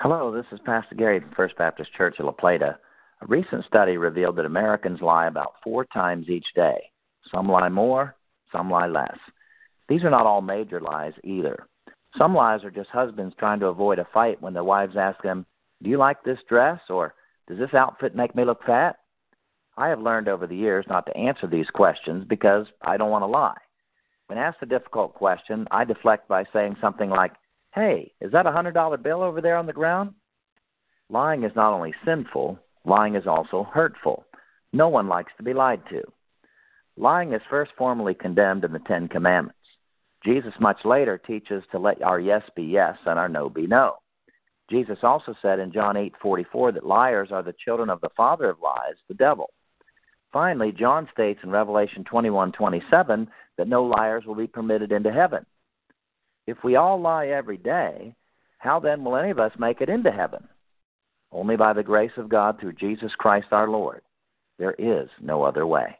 Hello, this is Pastor Gary from First Baptist Church of La Plata. A recent study revealed that Americans lie about four times each day. Some lie more, some lie less. These are not all major lies either. Some lies are just husbands trying to avoid a fight when their wives ask them, Do you like this dress? or Does this outfit make me look fat? I have learned over the years not to answer these questions because I don't want to lie. When asked a difficult question, I deflect by saying something like, Hey, is that a $100 bill over there on the ground? Lying is not only sinful, lying is also hurtful. No one likes to be lied to. Lying is first formally condemned in the Ten Commandments. Jesus much later teaches to let our yes be yes and our no be no. Jesus also said in John 8:44 that liars are the children of the father of lies, the devil. Finally, John states in Revelation 21:27 that no liars will be permitted into heaven. If we all lie every day, how then will any of us make it into heaven? Only by the grace of God through Jesus Christ our Lord. There is no other way.